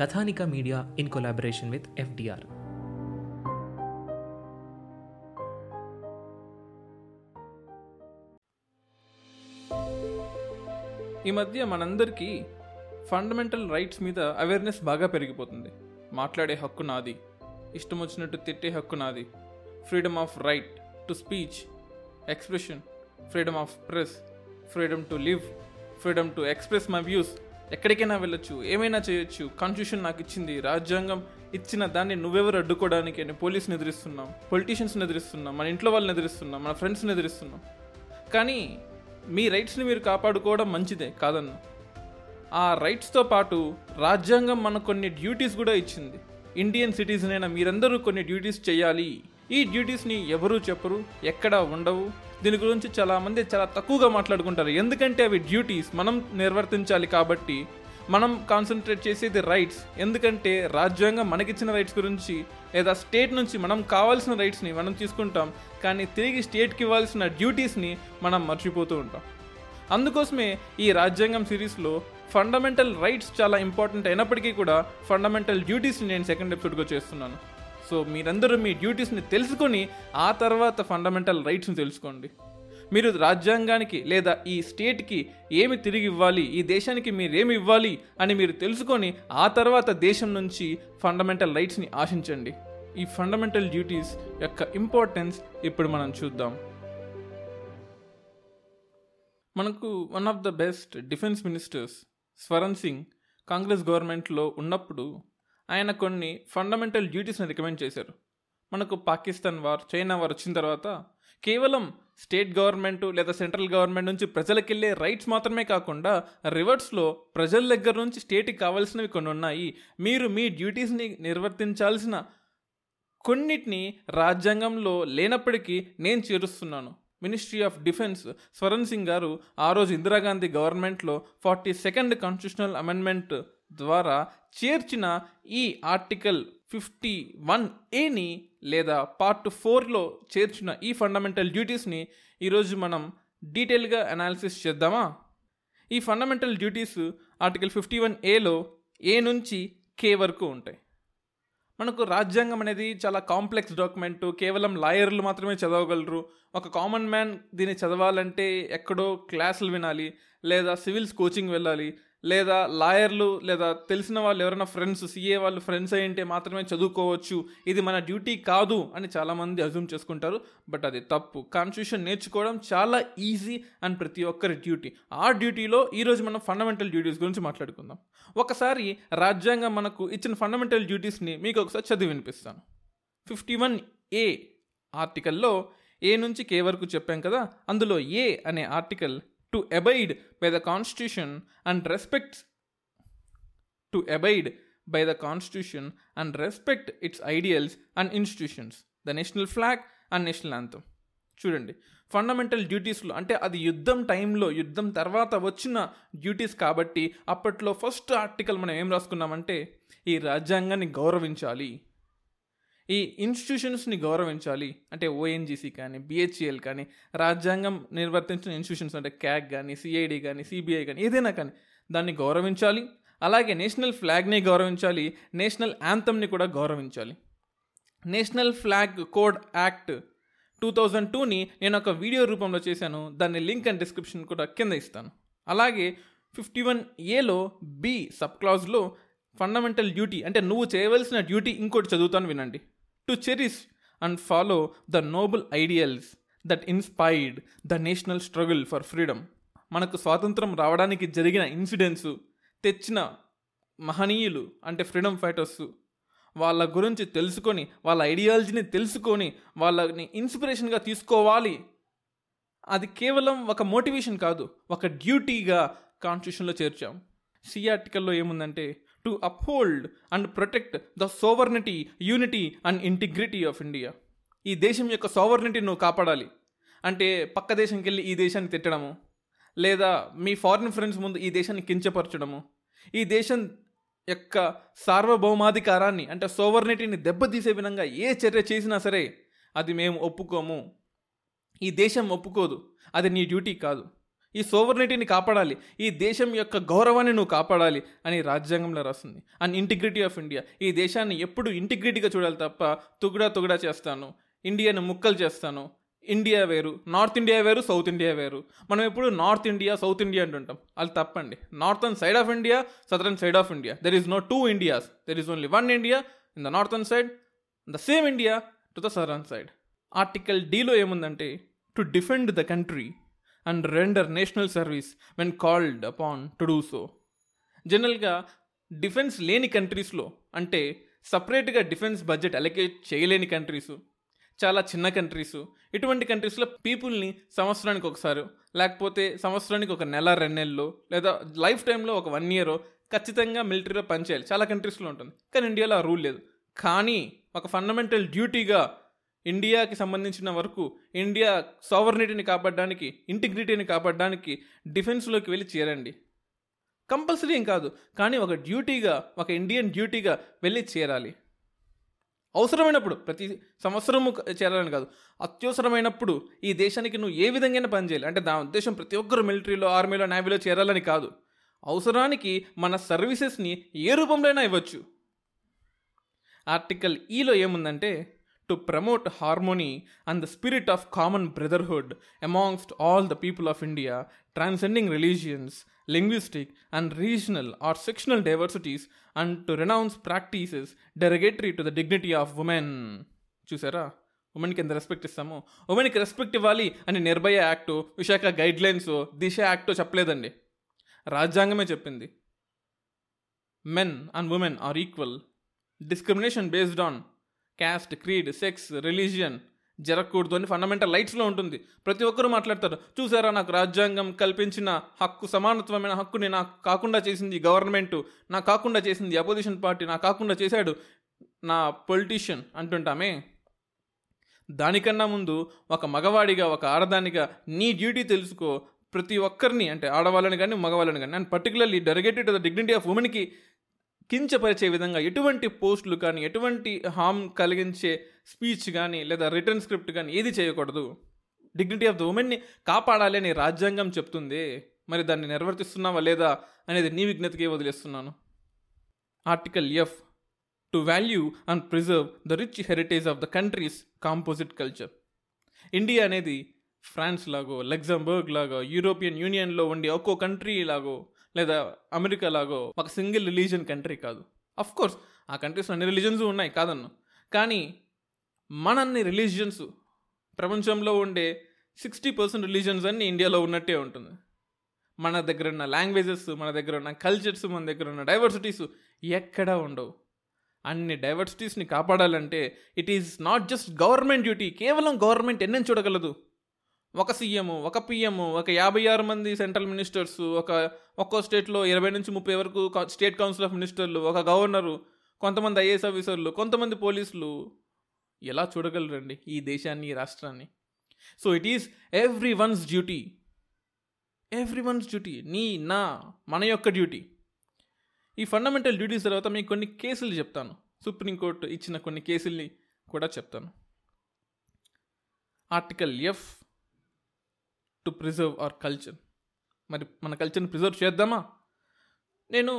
Kathanika media in collaboration with FDR. ఈ మధ్య మనందరికీ ఫండమెంటల్ రైట్స్ మీద అవేర్నెస్ బాగా పెరిగిపోతుంది. మాట్లాడే హక్కు నాది ఇష్టం వచ్చినట్టు తిట్టే హక్కు నాది. Freedom of right to speech expression freedom of press freedom to live freedom to express my views ఎక్కడికైనా వెళ్ళొచ్చు ఏమైనా చేయొచ్చు. కాన్స్టిట్యూషన్ నాకు ఇచ్చింది. రాజ్యాంగం ఇచ్చిన దాన్ని నువ్వెవరు అడ్డుకోవడానికి అని పోలీసుని ఎదిరిస్తున్నాం పొలిటీషియన్స్ని ఎదిరిస్తున్నాం మన ఇంట్లో వాళ్ళని ఎదిరిస్తున్నాం మన ఫ్రెండ్స్ని ఎదిరిస్తున్నాం. కానీ మీ రైట్స్ని మీరు కాపాడుకోవడం మంచిదే కాదన్న. ఆ రైట్స్తో పాటు రాజ్యాంగం మనకు కొన్ని డ్యూటీస్ కూడా ఇచ్చింది. ఇండియన్ సిటిజన్ అయిన మీరందరూ కొన్ని డ్యూటీస్ చేయాలి. ఈ డ్యూటీస్ని ఎవరూ చెప్పరు ఎక్కడ ఉండవు. దీని గురించి చాలా మంది చాలా తక్కువగా మాట్లాడుకుంటారు. ఎందుకంటే అవి డ్యూటీస్ మనం నిర్వర్తించాలి కాబట్టి మనం కాన్సన్ట్రేట్ చేసేది రైట్స్ ఎందుకంటే రాజ్యాంగం మనకిచ్చిన రైట్స్ గురించి లేదా స్టేట్ నుంచి మనం కావాల్సిన రైట్స్ని మనం తీసుకుంటాం. కానీ తిరిగి స్టేట్కి ఇవ్వాల్సిన డ్యూటీస్ని మనం మర్చిపోతూ ఉంటాం. అందుకోసమే ఈ రాజ్యాంగం సిరీస్లో ఫండమెంటల్ రైట్స్ చాలా ఇంపార్టెంట్ అయినప్పటికీ కూడా ఫండమెంటల్ డ్యూటీస్ని నేను సెకండ్ ఎపిసోడ్గా చేస్తున్నాను సో మీరందరూ మీ డ్యూటీస్ని తెలుసుకొని ఆ తర్వాత ఫండమెంటల్ రైట్స్ని తెలుసుకోండి. మీరు రాజ్యాంగానికి లేదా ఈ స్టేట్కి ఏమి తిరిగి ఇవ్వాలి ఈ దేశానికి మీరేమి ఇవ్వాలి అని మీరు తెలుసుకొని ఆ తర్వాత దేశం నుంచి ఫండమెంటల్ రైట్స్ని ఆశించండి. ఈ ఫండమెంటల్ డ్యూటీస్ యొక్క ఇంపార్టెన్స్ ఇప్పుడు మనం చూద్దాం. మనకు one of the best defence ministers Swaran Singh Congress గవర్నమెంట్లో ఉన్నప్పుడు ఆయన కొన్ని ఫండమెంటల్ డ్యూటీస్ని రికమెండ్ చేశారు. మనకు పాకిస్తాన్ వార్ చైనా వార్ వచ్చిన తర్వాత కేవలం స్టేట్ గవర్నమెంట్ లేదా సెంట్రల్ గవర్నమెంట్ నుంచి ప్రజలకు వెళ్ళే రైట్స్ మాత్రమే కాకుండా రివర్స్లో ప్రజల దగ్గర నుంచి స్టేట్కి కావాల్సినవి కొన్ని ఉన్నాయి. మీరు మీ డ్యూటీస్ని నిర్వర్తించాల్సిన కొన్నిటిని రాజ్యాంగంలో లేనప్పటికీ నేను చేరుస్తున్నాను. Ministry of defence Swaran Singh గారు ఆ రోజు ఇందిరాగాంధీ గవర్నమెంట్లో ఫార్టీ సెకండ్ కాన్స్టిట్యూషనల్ అమెండ్మెంట్ ద్వారా చేర్చిన ఈ ఆర్టికల్ ఫిఫ్టీ వన్ ఏని లేదా పార్ట్ ఫోర్లో చేర్చిన ఈ ఫండమెంటల్ డ్యూటీస్ని ఈరోజు మనం డీటెయిల్గా అనాలిసిస్ చేద్దామా? ఈ fundamental duties article fifty one ఏలో ఏ నుంచి కే వరకు ఉంటాయి? మనకు రాజ్యాంగం అనేది చాలా కాంప్లెక్స్ డాక్యుమెంట్ కేవలం లాయర్లు మాత్రమే చదవగలరు. ఒక కామన్ మ్యాన్ దీన్ని చదవాలంటే ఎక్కడో క్లాసులు వినాలి లేదా సివిల్స్ కోచింగ్ వెళ్ళాలి. లేదా లాయర్లు లేదా తెలిసిన వాళ్ళు ఎవరైనా ఫ్రెండ్స్ సీఏ వాళ్ళు ఫ్రెండ్స్ అయ్యింటే మాత్రమే చదువుకోవచ్చు. ఇది మన డ్యూటీ కాదు అని చాలామంది అజ్యూమ్ చేసుకుంటారు. బట్ అది తప్పు. కాన్స్టిట్యూషన్ నేర్చుకోవడం చాలా ఈజీ అండ్ ప్రతి ఒక్కరి డ్యూటీ. ఆ డ్యూటీలో ఈరోజు మనం ఫండమెంటల్ డ్యూటీస్ గురించి మాట్లాడుకుందాం. ఒకసారి రాజ్యాంగం మనకు ఇచ్చిన ఫండమెంటల్ డ్యూటీస్ని మీకు ఒకసారి చదివి వినిపిస్తాను. ఫిఫ్టీ వన్ ఏ ఆర్టికల్లో ఏ నుంచి కే వరకు చెప్పాం కదా? అందులో ఏ అనే article to abide by the constitution and respect to abide by the constitution and respect its ideals and institutions the national flag and national anthem చూడండి. ఫండమెంటల్ డ్యూటీస్లో అంటే అది యుద్ధం టైంలో యుద్ధం తర్వాత వచ్చిన డ్యూటీస్ కాబట్టి అప్పట్లో ఫస్ట్ ఆర్టికల్ మనం ఏం రాసుకున్నామంటే ఈ రాజ్యాంగాన్ని గౌరవించాలి. ఈ ఇన్స్టిట్యూషన్స్ని గౌరవించాలి. అంటే ఓఎన్జీసీ కానీ బిహెచ్ఎల్ కానీ రాజ్యాంగం నిర్వర్తించిన ఇన్స్టిట్యూషన్స్ అంటే క్యాగ్ కానీ సిఐడి కానీ సిబిఐ కానీ ఏదైనా కానీ దాన్ని గౌరవించాలి. అలాగే నేషనల్ ఫ్లాగ్ని గౌరవించాలి. నేషనల్ యాంథమ్ని కూడా గౌరవించాలి. National flag code act two thousand టూని నేను ఒక వీడియో రూపంలో చేశాను. దాన్ని లింక్ అండ్ డిస్క్రిప్షన్ కూడా కింద ఇస్తాను. అలాగే ఫిఫ్టీ వన్ ఏలో బి సబ్ క్లాజ్లో ఫండమెంటల్ డ్యూటీ అంటే నువ్వు చేయవలసిన డ్యూటీ ఇంకోటి చదువుతాను వినండి. To cherish and follow the noble ideals that inspired the national struggle for freedom మనకు స్వాతంత్రం రావడానికి జరిగిన ఇన్సిడెంట్స్ తెచ్చిన మహనీయులు అంటే ఫ్రీడమ్ ఫైటర్స్ వాళ్ళ గురించి తెలుసుకొని వాళ్ళ ఐడియాలజీని తెలుసుకొని వాళ్ళని ఇన్స్పిరేషన్గా తీసుకోవాలి. అది కేవలం ఒక మోటివేషన్ కాదు ఒక డ్యూటీగా కాన్స్టిట్యూషన్లో చేర్చాం. సిఆర్టికల్లో ఏముందంటే to uphold and protect the sovereignty unity and integrity of India ఈ దేశం యొక్క సోవర్నిటీ నువ్వు కాపాడాలి. అంటే పక్క దేశంకి వెళ్ళి ఈ దేశాన్ని తిట్టడము లేదా మీ ఫారిన్ ఫ్రెండ్స్ ముందు ఈ దేశాన్ని కించపరచడము. ఈ దేశం యొక్క సార్వభౌమాధికారాన్ని అంటే సోవర్నిటీని దెబ్బతీసే విధంగా ఏ చర్య చేసినా సరే అది మేము ఒప్పుకోము. ఈ దేశం ఒప్పుకోదు. అది నీ డ్యూటీ కాదు. ఈ సోవర్నిటీని కాపాడాలి. ఈ దేశం యొక్క గౌరవాన్ని నువ్వు కాపాడాలి అని రాజ్యాంగంలో రాస్తుంది. అండ్ ఇంటిగ్రిటీ ఆఫ్ ఇండియా ఈ దేశాన్ని ఎప్పుడు ఇంటిగ్రిటీగా చూడాలి తప్ప తుగుడా తుగుడా చేస్తాను. ఇండియాను ముక్కలు చేస్తాను. ఇండియా వేరు. నార్త్ ఇండియా వేరు సౌత్ ఇండియా వేరు. మనం ఎప్పుడు నార్త్ ఇండియా సౌత్ ఇండియా అంటుంటాం. అది తప్పండి. Northern side of India southern side of India there is no two Indias there is only one India in the northern side the same India to the southern side article డీలో ఏముందంటే to defend the country and render national service when called upon to do so జనరల్గా defence లేని కంట్రీస్లో అంటే సపరేట్గా defence budget allocate చేయలేని countries చాలా చిన్న కంట్రీస్ ఇటువంటి కంట్రీస్లో పీపుల్ని సంవత్సరానికి ఒకసారి లేకపోతే సంవత్సరానికి ఒక నెల రెండు నెలలు లేదా లైఫ్ టైంలో ఒక వన్ ఇయర్ ఖచ్చితంగా మిలిటరీలో పనిచేయాలి. చాలా కంట్రీస్లో ఉంటుంది. కానీ ఇండియాలో ఆ రూల్ లేదు. కానీ ఒక ఫండమెంటల్ డ్యూటీగా ఇండియాకి సంబంధించిన వరకు ఇండియా సావర్నిటీని కాపాడడానికి ఇంటిగ్రిటీని కాపాడడానికి డిఫెన్స్లోకి వెళ్ళి చేరండి. కంపల్సరీ ఏం కాదు కానీ ఒక డ్యూటీగా ఒక ఇండియన్ డ్యూటీగా వెళ్ళి చేరాలి. అవసరమైనప్పుడు ప్రతి సంవత్సరము చేరాలని కాదు అత్యవసరమైనప్పుడు ఈ దేశానికి నువ్వు ఏ విధంగా పనిచేయాలి అంటే దాని ఉద్దేశం ప్రతి ఒక్కరు మిలిటరీలో ఆర్మీలో నేవీలో చేరాలని కాదు. అవసరానికి మన సర్వీసెస్ని ఏ రూపంలోనైనా ఇవ్వచ్చు. ఆర్టికల్ ఈలో e ఏముందంటే to promote harmony and the spirit of common brotherhood amongst all the people of India transcending religions linguistic and regional or sectional diversities and to renounce practices derogatory to the dignity of women. చూసారా? ఉమెన్కి ఎంత respect ఇస్తాము. ఉమెన్కి respect ఇవ్వాలి అని Nirbhaya act Vishakha guidelines Disha act చెప్పలేదండి. రాజ్యాంగమే చెప్పింది. Men and women are equal discrimination based on caste creed sex religion జరగకూడదు అని ఫండమెంటల్ లైట్స్లో ఉంటుంది. ప్రతి ఒక్కరూ మాట్లాడతారు. చూసారా నాకు రాజ్యాంగం కల్పించిన హక్కు సమానత్వమైన హక్కుని నాకు కాకుండా చేసింది గవర్నమెంట్ నాకు కాకుండా చేసింది అపోజిషన్ పార్టీ నాకు కాకుండా చేశాడు నా పొలిటీషియన్ అంటుంటామే. దానికన్నా ముందు ఒక మగవాడిగా ఒక ఆడదానిగా నీ డ్యూటీ తెలుసుకో. ప్రతి ఒక్కరిని అంటే ఆడవాళ్ళని కానీ మగవాళ్ళని కానీ and particularly derogated the dignity of ఉమెన్కి కించపరిచే విధంగా ఎటువంటి పోస్టులు కానీ ఎటువంటి హామ్ కలిగించే స్పీచ్ కానీ లేదా రిటర్న్ స్క్రిప్ట్ కానీ ఏది చేయకూడదు? డిగ్నిటీ ఆఫ్ ద ఉమెన్ని కాపాడాలి అని రాజ్యాంగం చెప్తుంది? మరి దాన్ని నిర్వర్తిస్తున్నావా లేదా అనేది నీ విజ్ఞతకే వదిలేస్తున్నాను. Article F. To value and preserve the rich heritage of the country's composite culture. India అనేది ఫ్రాన్స్ లాగో లగ్జంబర్గ్ లాగో యూరోపియన్ యూనియన్లో ఉండే ఒక్కో కంట్రీ లాగో లేదా అమెరికా లాగో ఒక సింగిల్ రిలీజన్ కంట్రీ కాదు. అఫ్ కోర్స్ ఆ కంట్రీస్లో అన్ని రిలీజన్స్ ఉన్నాయి కాదన్ను. కానీ మనన్ని రిలీజియన్స్ ప్రపంచంలో ఉండే సిక్స్టీ పర్సెంట్ రిలీజన్స్ అన్ని ఇండియాలో ఉన్నట్టే ఉంటుంది. మన దగ్గర ఉన్న లాంగ్వేజెస్ మన దగ్గర ఉన్న కల్చర్స్ మన దగ్గర ఉన్న డైవర్సిటీస్ ఎక్కడా ఉండవు. అన్ని డైవర్సిటీస్ని కాపాడాలంటే it is not just government duty కేవలం గవర్నమెంట్ ఎన్నెన్ చూడగలదు. ఒక సీఎం ఒక పిఎం ఒక యాభై ఆరు మంది సెంట్రల్ మినిస్టర్స్ ఒక ఒక్కో స్టేట్లో ఇరవై నుంచి ముప్పై వరకు స్టేట్ కౌన్సిల్ ఆఫ్ మినిస్టర్లు ఒక గవర్నరు కొంతమంది ఐఏఎస్ ఆఫీసర్లు కొంతమంది పోలీసులు. ఎలా చూడగలరండి ఈ దేశాన్ని ఈ రాష్ట్రాన్ని? So it is every one's duty. Every one's duty. నీ నా మన యొక్క డ్యూటీ. ఈ ఫండమెంటల్ డ్యూటీస్ తర్వాత మీకు కొన్ని కేసులు చెప్తాను. సుప్రీంకోర్టు ఇచ్చిన కొన్ని కేసుల్ని కూడా చెప్తాను. Article F to preserve our culture మరి మన కల్చర్ని ప్రిజర్వ్ చేద్దామా? నేను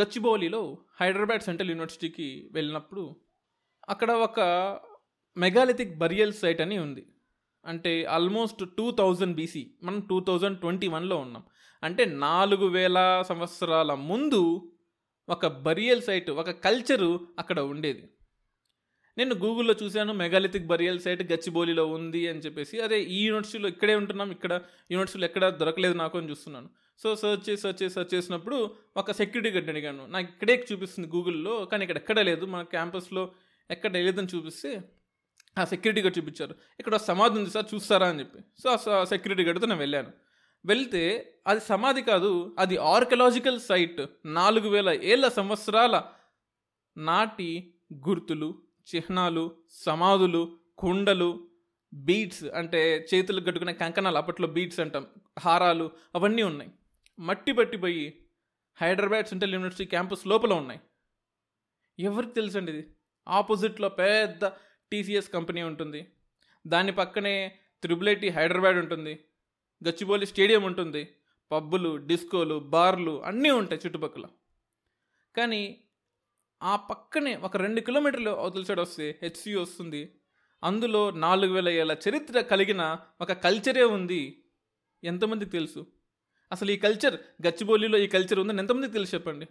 గచ్చిబౌలిలో హైదరాబాద్ సెంట్రల్ యూనివర్సిటీకి వెళ్ళినప్పుడు అక్కడ ఒక మెగాలిథిక్ బరియల్ సైట్ అని ఉంది. అంటే ఆల్మోస్ట్ టూ థౌజండ్ బీసీ మనం టూ థౌజండ్ ట్వంటీ వన్లో ఉన్నాం. అంటే నాలుగు వేల సంవత్సరాల ముందు ఒక బరియల్ సైట్ ఒక కల్చరు అక్కడ ఉండేది. నేను గూగుల్లో చూశాను మెగాలిథిక్ బరియల్ సైట్ గచ్చిబౌలిలో ఉంది అని చెప్పేసి అదే ఈ యూనివర్సిటీలో ఇక్కడే ఉంటున్నాం ఇక్కడ యూనివర్సిటీలో ఎక్కడ దొరకలేదు నాకు అని చూస్తున్నాను. సో సర్చ్ చేసి సర్చ్ చేసి సర్చ్ చేసినప్పుడు ఒక సెక్యూరిటీ గడ్డ అడిగాను. నాకు ఇక్కడే చూపిస్తుంది గూగుల్లో కానీ ఇక్కడ ఎక్కడ లేదు మన క్యాంపస్లో ఎక్కడ లేదని చూపిస్తే ఆ సెక్యూరిటీ గార్డ్ చూపించారు. ఇక్కడ సమాధి ఉంది సార్ చూస్తారా అని చెప్పి. సో ఆ సెక్యూరిటీ గార్డ్తో నేను వెళ్ళాను. వెళ్తే అది సమాధి కాదు అది ఆర్కలాజికల్ సైట్ నాలుగు వేల ఏళ్ళ సంవత్సరాల నాటి గుర్తులు చిహ్నాలు సమాధులు కుండలు బీట్స్ అంటే చేతులు కట్టుకునే కంకణాలు అప్పట్లో బీట్స్ అంటాం హారాలు అవన్నీ ఉన్నాయి. మట్టి పట్టిపోయి హైదరాబాద్ సెంట్రల్ యూనివర్సిటీ క్యాంపస్ లోపల ఉన్నాయి. ఎవరికి తెలుసండి ఇది? ఆపోజిట్లో పెద్ద టీసీఎస్ కంపెనీ ఉంటుంది. దాని పక్కనే త్రిబుల్ హైదరాబాద్ ఉంటుంది. గచ్చిబౌలి స్టేడియం ఉంటుంది. పబ్బులు డిస్కోలు బార్లు అన్నీ ఉంటాయి చుట్టుపక్కల. కానీ ఆ పక్కనే ఒక రెండు కిలోమీటర్లు అవతల సైడ్ వస్తే హెచ్సి వస్తుంది. అందులో నాలుగు వేల ఏళ్ళ చరిత్ర కలిగిన ఒక కల్చరే ఉంది. ఎంతమందికి తెలుసు? అసలు ఈ కల్చర్ గచ్చిబౌలిలో ఈ కల్చర్ ఉందని ఎంతమందికి తెలుసు చెప్పండి?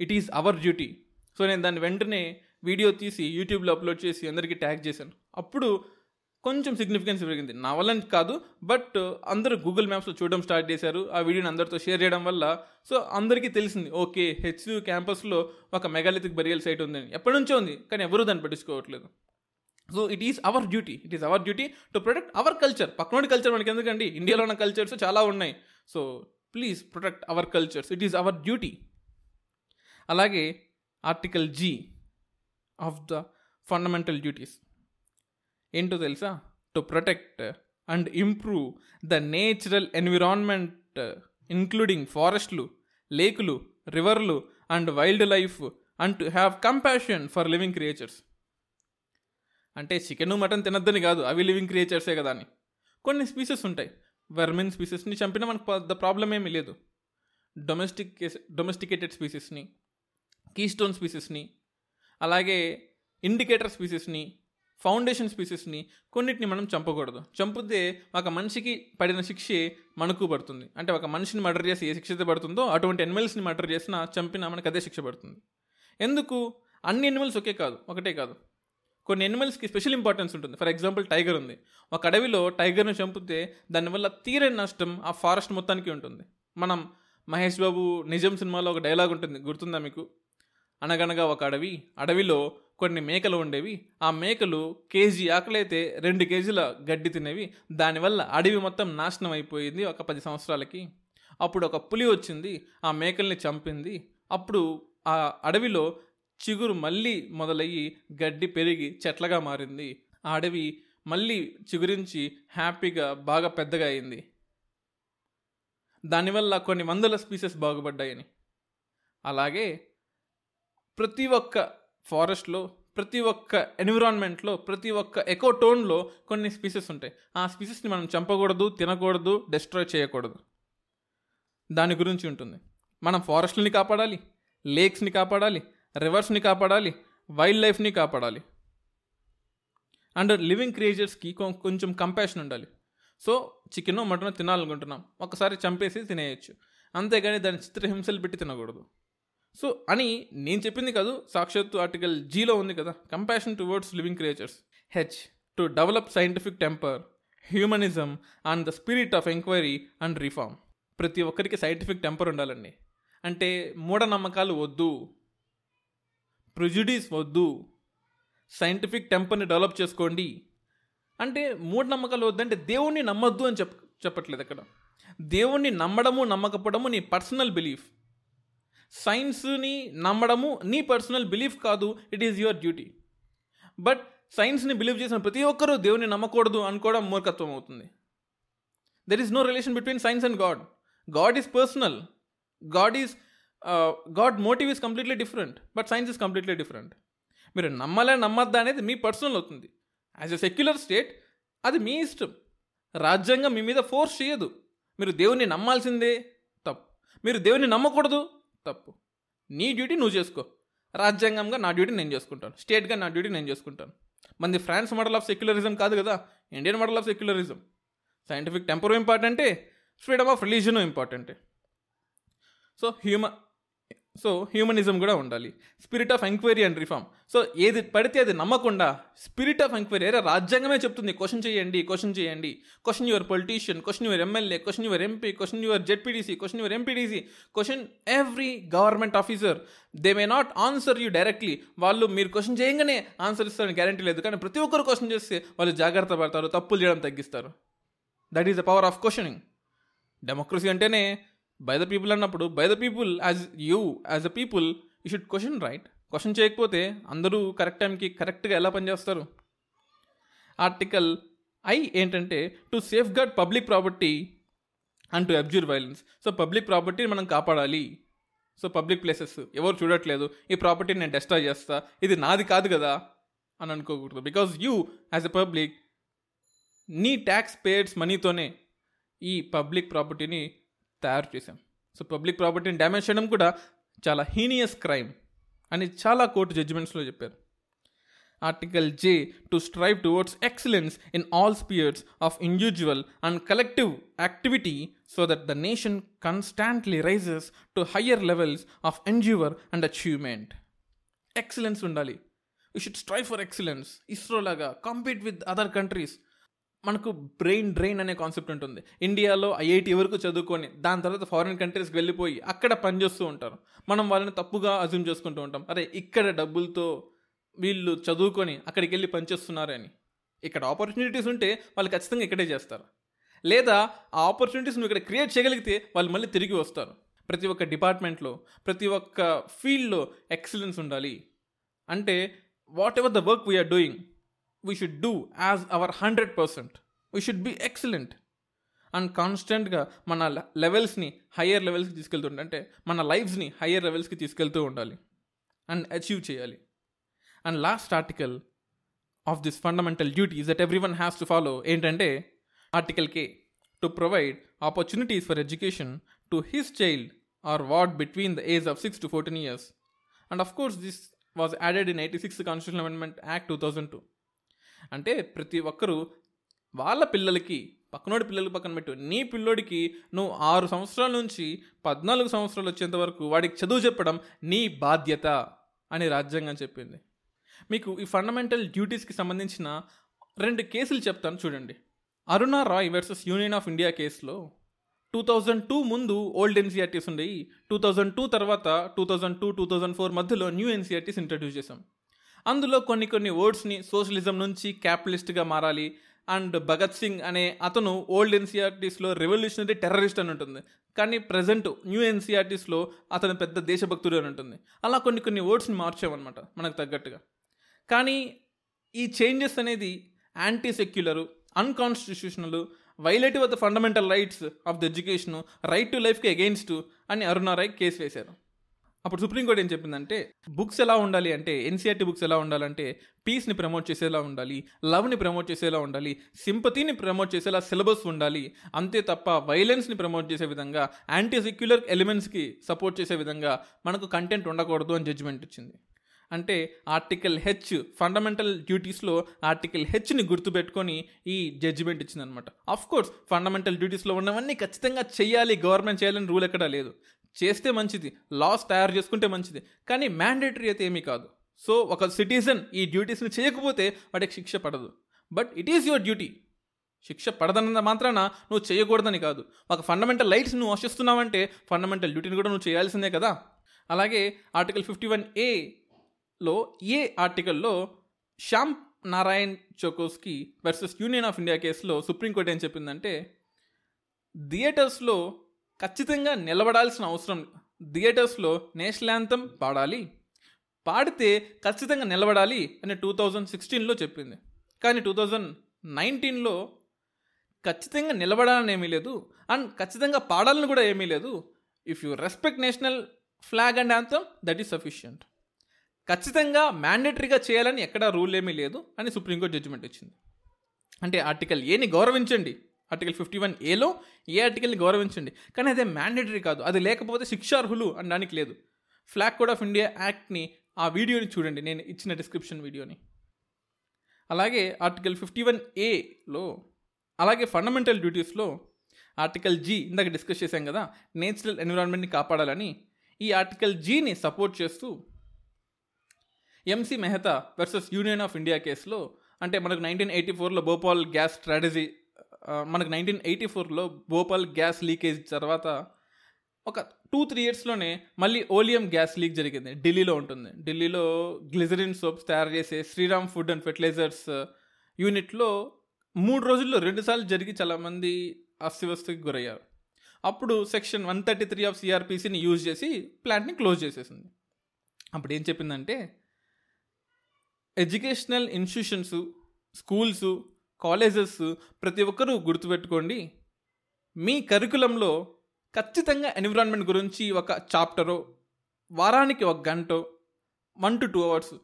It is our duty so నేను దాన్ని వెంటనే వీడియో తీసి యూట్యూబ్లో అప్లోడ్ చేసి అందరికీ ట్యాగ్ చేశాను. అప్పుడు కొంచెం సిగ్నిఫికెన్స్ పెరిగింది. నా వల్ల కాదు బట్ అందరూ గూగుల్ మ్యాప్స్లో చూడడం స్టార్ట్ చేశారు. ఆ వీడియోని అందరితో షేర్ చేయడం వల్ల సో అందరికీ తెలిసింది ఓకే హెచ్యూ క్యాంపస్లో ఒక మెగాలిథిక్ బరియల్ సైట్ ఉందని. ఎప్పటి నుంచో ఉంది కానీ ఎవరూ దాన్ని పట్టించుకోవట్లేదు. So it is our duty it is our duty to protect our culture పక్కనోడి culture మనకి ఎందుకండి? ఇండియాలో ఉన్న కల్చర్స్ చాలా ఉన్నాయి. So please protect our cultures it is our duty అలాగే article G of the fundamental duties ఏంటో తెలుసా? To protect and improve the natural environment including ఫారెస్ట్లు లేకులు రివర్లు and wild life and to have compassion for living creatures అంటే chicken mutton తినద్దని కాదు అవి living క్రియేచర్సే కదా అని. కొన్ని స్పీసెస్ ఉంటాయి. వెర్మిన్ స్పీసెస్ని చంపినా మనకు ద ప్రాబ్లం ఏమీ లేదు. డొమెస్టిక్ డొమెస్టికేటెడ్ స్పీసెస్ని కీస్టోన్ స్పీసెస్ని అలాగే ఇండికేటర్ స్పీసెస్ని ఫౌండేషన్ స్పీసెస్ని కొన్నిటిని మనం చంపకూడదు. చంపితే ఒక మనిషికి పడిన శిక్షే మనకు పడుతుంది. అంటే ఒక మనిషిని మర్డర్ చేసి ఏ శిక్ష పడుతుందో అటువంటి ఎనిమల్స్ని మర్డర్ చేసినా చంపినా మనకు అదే శిక్ష పడుతుంది. ఎందుకు? అన్ని ఎనిమల్స్ ఒకే కాదు ఒకటే కాదు. కొన్ని ఎనిమల్స్కి స్పెషల్ ఇంపార్టెన్స్ ఉంటుంది. ఫర్ ఎగ్జాంపుల్ టైగర్ ఉంది. ఒక అడవిలో టైగర్ను చంపితే దానివల్ల తీరని నష్టం ఆ ఫారెస్ట్ మొత్తానికి ఉంటుంది. మనం మహేష్ బాబు నిజం సినిమాలో ఒక డైలాగ్ ఉంటుంది. గుర్తుందా మీకు? అనగనగా ఒక అడవి. అడవిలో కొన్ని మేకలు ఉండేవి. ఆ మేకలు కేజీ ఆకలైతే రెండు కేజీల గడ్డి తినేవి. దానివల్ల అడవి మొత్తం నాశనం అయిపోయింది ఒక పది సంవత్సరాలకి. అప్పుడు ఒక పులి వచ్చింది. ఆ మేకల్ని చంపింది. అప్పుడు ఆ అడవిలో చిగురు మళ్ళీ మొదలయ్యి గడ్డి పెరిగి చెట్లగా మారింది. ఆ అడవి మళ్ళీ చిగురించి హ్యాపీగా బాగా పెద్దగా అయింది. దానివల్ల కొన్ని వందల స్పీసెస్ బాగుపడ్డాయని. అలాగే ప్రతి ఒక్క ఫారెస్ట్లో ప్రతి ఒక్క ఎన్విరాన్మెంట్లో ప్రతి ఒక్క ఎకో టోన్లో కొన్ని స్పీసెస్ ఉంటాయి. ఆ స్పీసెస్ని మనం చంపకూడదు తినకూడదు డిస్ట్రాయ్ చేయకూడదు. దాని గురించి ఉంటుంది. మనం ఫారెస్ట్ని కాపాడాలి లేక్స్ని కాపాడాలి రివర్స్ని కాపాడాలి వైల్డ్ లైఫ్ని కాపాడాలి. అండ్ లివింగ్ క్రియేచర్స్కి కొంచెం కంపాషన్ ఉండాలి. సో చికెన్ మటన్ తినాలనుకుంటున్నాం. ఒకసారి చంపేసి తినేయచ్చు. అంతేగాని దాని చిత్రహింసలు పెట్టి తినకూడదు. సో అని నేను చెప్పింది కాదు సాక్షాత్తు ఆర్టికల్ జీలో ఉంది కదా compassion towards living creatures H to develop scientific temper humanism and the spirit of enquiry and reform ప్రతి ఒక్కరికి సైంటిఫిక్ టెంపర్ ఉండాలండి. అంటే మూఢనమ్మకాలు వద్దు ప్రిజుడీస్ వద్దు సైంటిఫిక్ టెంపర్ని డెవలప్ చేసుకోండి. అంటే మూఢనమ్మకాలు వద్దంటే దేవుణ్ణి నమ్మొద్దు అని చెప్ చెప్పట్లేదు అక్కడ. దేవుణ్ణి నమ్మడము నమ్మకపోవడము నీ పర్సనల్ బిలీఫ్ సైన్స్ని నమ్మడము నీ పర్సనల్ బిలీఫ్ కాదు it is your duty but సైన్స్ని believe చేసిన ప్రతి ఒక్కరూ దేవుని నమ్మకూడదు అనుకోవడం మూర్ఖత్వం అవుతుంది. There is no relation between science and god god is personal god is god motive is completely different but science is completely different మీరు నమ్మలే నమ్మద్దా అనేది మీ పర్సనల్ అవుతుంది. యాజ్ ఎ సెక్యులర్ స్టేట్ అది మీ ఇష్టం. రాజ్యాంగం మీ మీద ఫోర్స్ చేయదు. మీరు దేవుణ్ణి నమ్మాల్సిందే తప్పు. మీరు దేవుని నమ్మకూడదు తప్పు. నీ డ్యూటీ నువ్వు చేసుకో. రాజ్యాంగంగా నా డ్యూటీ నేను చేసుకుంటాను. స్టేట్గా నా డ్యూటీ నేను చేసుకుంటాను. మంది ఫ్రాన్స్ మోడల్ ఆఫ్ సెక్యులరిజం కాదు కదా? Indian model of secularism. Scientific temper ఇంపార్టెంటే ఫ్రీడమ్ ఆఫ్ రిలీజన్ ఇంపార్టెంటే. సో హ్యూమన్ సో హ్యూమనిజం కూడా ఉండాలి. Spirit of enquiry and reform so ఏది పడితే అది నమ్మకుండా స్పిరిట్ ఆఫ్ ఎంక్వైరీ అరే రాజ్యాంగమే చెప్తుంది. క్వశ్చన్ చేయండి క్వశ్చన్ చేయండి. Question your politician question your MLA question your MP question your ZPTC question your MPTC question every government officer they may not answer you directly వాళ్ళు మీరు క్వశ్చన్ చేయగానే answer ఇస్తారని guarantee లేదు. కానీ ప్రతి ఒక్కరు క్వశ్చన్ చేస్తే వాళ్ళు జాగ్రత్త పడతారు తప్పులు చేయడం తగ్గిస్తారు. That is the power of questioning democracy అంటేనే బై ద పీపుల్ అన్నప్పుడు by the people as you as a people you should question right question చేయకపోతే అందరూ కరెక్ట్ టైంకి కరెక్ట్గా ఎలా పనిచేస్తారు ఆర్టికల్ ఐ ఏంటంటే to safeguard public property and to abjure violence so public ప్రాపర్టీని మనం కాపాడాలి. సో పబ్లిక్ ప్లేసెస్ ఎవరు చూడట్లేదు ఈ ప్రాపర్టీని నేను డెస్ట్రాయ్ చేస్తా ఇది నాది కాదు కదా అని అనుకోకూడదు. Because you as a public నీ ట్యాక్స్ పేయర్స్ మనీతోనే ఈ పబ్లిక్ ప్రాపర్టీని తయారు చేశాం. సో పబ్లిక్ ప్రాపర్టీని డ్యామేజ్ చేయడం కూడా చాలా హీనియస్ క్రైమ్ అని చాలా కోర్టు జడ్జిమెంట్స్లో చెప్పారు. Article J to strive towards excellence in all spheres of individual and collective activity so that the nation constantly rises to higher levels of endeavour and achievement excellence ఉండాలి. You should strive for excellence ISRO లాగా compete with other countries మనకు brain drain అనే concept ఉంటుంది. ఇండియాలో IIT వరకు చదువుకొని దాని తర్వాత ఫారిన్ కంట్రీస్కి వెళ్ళిపోయి అక్కడ పనిచేస్తూ ఉంటారు. మనం వాళ్ళని తప్పుగా అజ్యూమ్ చేసుకుంటూ ఉంటాం. అరే ఇక్కడ డబ్బులతో వీళ్ళు చదువుకొని అక్కడికి వెళ్ళి పనిచేస్తున్నారని ఇక్కడ ఆపర్చునిటీస్ ఉంటే వాళ్ళు ఖచ్చితంగా ఇక్కడే చేస్తారు. లేదా ఆ ఆపర్చునిటీస్ నువ్వు ఇక్కడ క్రియేట్ చేయగలిగితే వాళ్ళు మళ్ళీ తిరిగి వస్తారు. ప్రతి ఒక్క డిపార్ట్మెంట్లో ప్రతి ఒక్క ఫీల్డ్లో ఎక్సలెన్స్ ఉండాలి. అంటే whatever the work we are doing we should do as our hundred percent we should be excellent and కాన్స్టెంట్గా మన లెవెల్స్ని హయ్యర్ లెవెల్స్కి తీసుకెళ్తుంటే అంటే మన లైఫ్స్ని హయ్యర్ లెవెల్స్కి తీసుకెళ్తూ ఉండాలి. అండ్ అచీవ్ చేయాలి. And last article of this fundamental duties that every one has to follow ఏంటంటే article K to provide opportunities for education to his child or ward between the age of six to fourteen years and of course this was added in eighty six constitution amendment act two thousand two అంటే ప్రతి ఒక్కరూ వాళ్ళ పిల్లలకి పక్కనోడి పిల్లలకి పక్కన పెట్టు. నీ పిల్లోడికి నువ్వు ఆరు సంవత్సరాల నుంచి పద్నాలుగు సంవత్సరాలు వచ్చేంత వరకు వాడికి చదువు చెప్పడం నీ బాధ్యత అని రాజ్యాంగం చెప్పింది. మీకు ఈ ఫండమెంటల్ డ్యూటీస్కి సంబంధించిన రెండు కేసులు చెప్తాను చూడండి. Aruna Roy versus union of India కేసులో టూ థౌజండ్ టూ ముందు ఓల్డ్ ఎన్సీఆర్టీస్ ఉండేవి. టూ థౌజండ్ టూ తర్వాత two thousand two two thousand four మధ్యలో న్యూ ఎన్సీఆర్టీస్ ఇంట్రడ్యూస్ చేశాం. అందులో కొన్ని కొన్ని వర్డ్స్ని సోషలిజం నుంచి క్యాపిటలిస్ట్గా మారాలి. అండ్ భగత్ సింగ్ అనే అతను ఓల్డ్ ఎన్సీఆర్టీస్లో రెవల్యూషనరీ టెర్రరిస్ట్ అని ఉంటుంది. కానీ ప్రజెంట్ న్యూ ఎన్సీఆర్టీస్లో అతను పెద్ద దేశభక్తుడు అని ఉంటుంది. అలా కొన్ని కొన్ని వర్డ్స్ని మార్చామన్నమాట మనకు తగ్గట్టుగా. కానీ ఈ చేంజెస్ అనేది anti secular unconstitutional violative of the fundamental rights of the education right to లైఫ్కి అగెయిన్స్ట్ అని అరుణారాయ్ కేసు వేశారు. అప్పుడు సుప్రీంకోర్టు ఏం చెప్పిందంటే బుక్స్ ఎలా ఉండాలి అంటే ఎన్సీఆర్టీ బుక్స్ ఎలా ఉండాలంటే పీస్ని ప్రమోట్ చేసేలా ఉండాలి లవ్ని ప్రమోట్ చేసేలా ఉండాలి సింపతిని ప్రమోట్ చేసేలా సిలబస్ ఉండాలి అంతే తప్ప వైలెన్స్ని ప్రమోట్ చేసే విధంగా యాంటీ సెక్యులర్ ఎలిమెంట్స్కి సపోర్ట్ చేసే విధంగా మనకు కంటెంట్ ఉండకూడదు అని జడ్జిమెంట్ ఇచ్చింది. అంటే ఆర్టికల్ హెచ్ ఫండమెంటల్ డ్యూటీస్లో ఆర్టికల్ హెచ్ని గుర్తుపెట్టుకొని ఈ జడ్జిమెంట్ ఇచ్చిందనమాట ఆఫ్ కోర్స్ ఫండమెంటల్ డ్యూటీస్లో ఉన్నవన్నీ ఖచ్చితంగా చేయాలి గవర్నమెంట్ చేయాలని రూల్ ఎక్కడా లేదు. చేస్తే మంచిది లాస్ తయారు చేసుకుంటే మంచిది. కానీ మ్యాండేటరీ అయితే ఏమీ కాదు. సో ఒక సిటిజన్ ఈ డ్యూటీస్ని చేయకపోతే వాడికి శిక్ష పడదు. But it is your duty శిక్ష పడదన్న మాత్రాన నువ్వు చేయకూడదని కాదు. ఒక ఫండమెంటల్ రైట్స్ నువ్వు ఆశిస్తున్నావంటే ఫండమెంటల్ డ్యూటీని కూడా నువ్వు చేయాల్సిందే కదా. అలాగే ఆర్టికల్ ఫిఫ్టీ వన్ ఏలో ఏ ఆర్టికల్లో Shyam Narayan Chouksey versus union of India కేసులో సుప్రీంకోర్టు ఏం చెప్పిందంటే థియేటర్స్లో ఖచ్చితంగా నిలబడాల్సిన అవసరం థియేటర్స్లో నేషనల్ యాంథమ్ పాడాలి. పాడితే ఖచ్చితంగా నిలబడాలి అని టూ థౌజండ్ సిక్స్టీన్లో చెప్పింది. కానీ టూ థౌజండ్ నైన్టీన్లో ఖచ్చితంగా నిలబడాలని ఏమీ లేదు. అండ్ ఖచ్చితంగా పాడాలని కూడా ఏమీ లేదు. If you respect national flag and anthem that is sufficient ఖచ్చితంగా మ్యాండేటరీగా చేయాలని ఎక్కడా రూల్ ఏమీ లేదు అని సుప్రీంకోర్టు జడ్జిమెంట్ ఇచ్చింది. అంటే ఆర్టికల్ ఏని గౌరవించండి. ఆర్టికల్ ఫిఫ్టీ వన్ ఏలో ఏ ఆర్టికల్ని గౌరవించండి. కానీ అదే మ్యాండేటరీ కాదు. అది లేకపోతే శిక్షార్హులు అనడానికి లేదు. ఫ్లాగ్ కోడ్ ఆఫ్ ఇండియా యాక్ట్ని ఆ వీడియోని చూడండి. నేను ఇచ్చిన డిస్క్రిప్షన్ వీడియోని. అలాగే ఆర్టికల్ ఫిఫ్టీ వన్ ఏలో అలాగే ఫండమెంటల్ డ్యూటీస్లో ఆర్టికల్ జీ ఇందాక డిస్కస్ చేశాం కదా నేచురల్ ఎన్విరాన్మెంట్ని కాపాడాలని ఈ ఆర్టికల్ జీని సపోర్ట్ చేస్తూ MC Mehta versus union of India కేసులో అంటే మనకు నైన్టీన్ ఎయిటీ ఫోర్లో భోపాల్ గ్యాస్ స్ట్రాటజీ మనకు నైన్టీన్ ఎయిటీ ఫోర్లో భోపాల్ గ్యాస్ లీకేజ్ తర్వాత ఒక టూ త్రీ ఇయర్స్లోనే మళ్ళీ ఓలియం గ్యాస్ లీక్ జరిగింది. ఢిల్లీలో ఉంటుంది. ఢిల్లీలో గ్లిజరిన్ సోప్స్ తయారు చేసే శ్రీరామ్ ఫుడ్ అండ్ ఫెర్టిలైజర్స్ యూనిట్లో మూడు రోజుల్లో రెండుసార్లు జరిగి చాలామంది అస్తవ్యస్తకి గురయ్యారు. అప్పుడు section one thirty three of సిఆర్పిసిని use చేసి ప్లాంట్ని క్లోజ్ చేసేసింది. అప్పుడు ఏం చెప్పిందంటే ఎడ్యుకేషనల్ ఇన్స్టిట్యూషన్స్ స్కూల్స్ కాలేజెస్ ప్రతి ఒక్కరూ గుర్తుపెట్టుకోండి. మీ కరికులంలో ఖచ్చితంగా ఎన్విరాన్మెంట్ గురించి ఒక చాప్టరో వారానికి ఒక గంటో one to two hours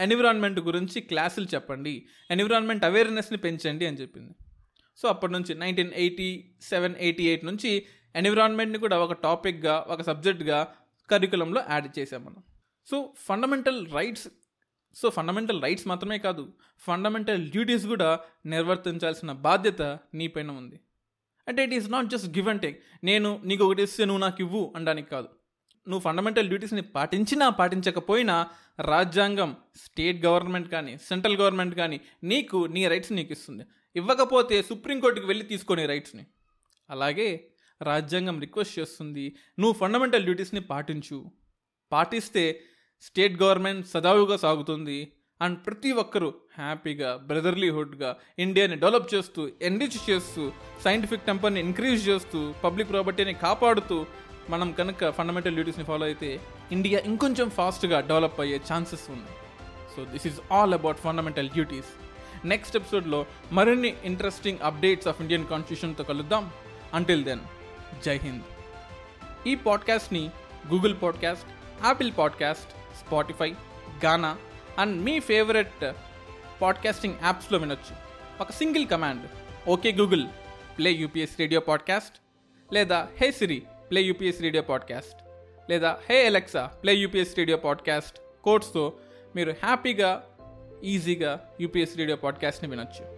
environment గురించి క్లాసులు చెప్పండి. ఎన్విరాన్మెంట్ అవేర్నెస్ని పెంచండి అని చెప్పింది. సో అప్పటి నుంచి nineteen eighty seven eighty eight నుంచి ఎన్విరాన్మెంట్ని కూడా ఒక టాపిక్గా ఒక సబ్జెక్ట్గా కరికులంలో యాడ్ చేసాం మనం. So fundamental rights so fundamental rights మాత్రమే కాదు ఫండమెంటల్ డ్యూటీస్ కూడా నిర్వర్తించాల్సిన బాధ్యత నీపైన ఉంది. అంటే it is not just give and take నేను నీకు ఒకటి ఇస్తే నువ్వు నాకు ఇవ్వు అనడానికి కాదు. నువ్వు ఫండమెంటల్ డ్యూటీస్ని పాటించినా పాటించకపోయినా రాజ్యాంగం స్టేట్ గవర్నమెంట్ కానీ సెంట్రల్ గవర్నమెంట్ కానీ నీకు నీ రైట్స్ నీకు ఇస్తుంది. ఇవ్వకపోతే సుప్రీంకోర్టుకి వెళ్ళి తీసుకొని రైట్స్ని అలాగే రాజ్యాంగం రిక్వెస్ట్ చేస్తుంది. నువ్వు ఫండమెంటల్ డ్యూటీస్ని పాటించు. పాటిస్తే స్టేట్ గవర్నమెంట్ సదావుగా సాగుతుంది అండ్ ప్రతి ఒక్కరూ హ్యాపీగా బ్రదర్లీహుడ్గా ఇండియాని డెవలప్ చేస్తూ ఎన్రిచ్ చేస్తూ సైంటిఫిక్ టెంపర్ని ఇంక్రీజ్ చేస్తూ పబ్లిక్ ప్రాపర్టీని కాపాడుతూ మనం కనుక ఫండమెంటల్ డ్యూటీస్ని ఫాలో అయితే ఇండియా ఇంకొంచెం ఫాస్ట్గా డెవలప్ అయ్యే ఛాన్సెస్ ఉంది. So this is all about fundamental duties next ఎపిసోడ్లో మరిన్ని ఇంట్రెస్టింగ్ అప్డేట్స్ ఆఫ్ ఇండియన్ కాన్స్టిట్యూషన్తో కలుద్దాం. అంటిల్ దెన్ జై హింద్ ఈ పాడ్కాస్ట్ని Google podcast Apple podcast Spotify Gaana and me favourite podcasting యాప్స్లో వినొచ్చు. ఒక single command okay Google play UPS radio podcast లేదా hey Siri play UPS radio podcast లేదా hey Alexa play UPS radio podcast కోడ్స్తో మీరు హ్యాపీగా ఈజీగా UPS radio పాడ్కాస్ట్ని వినొచ్చు.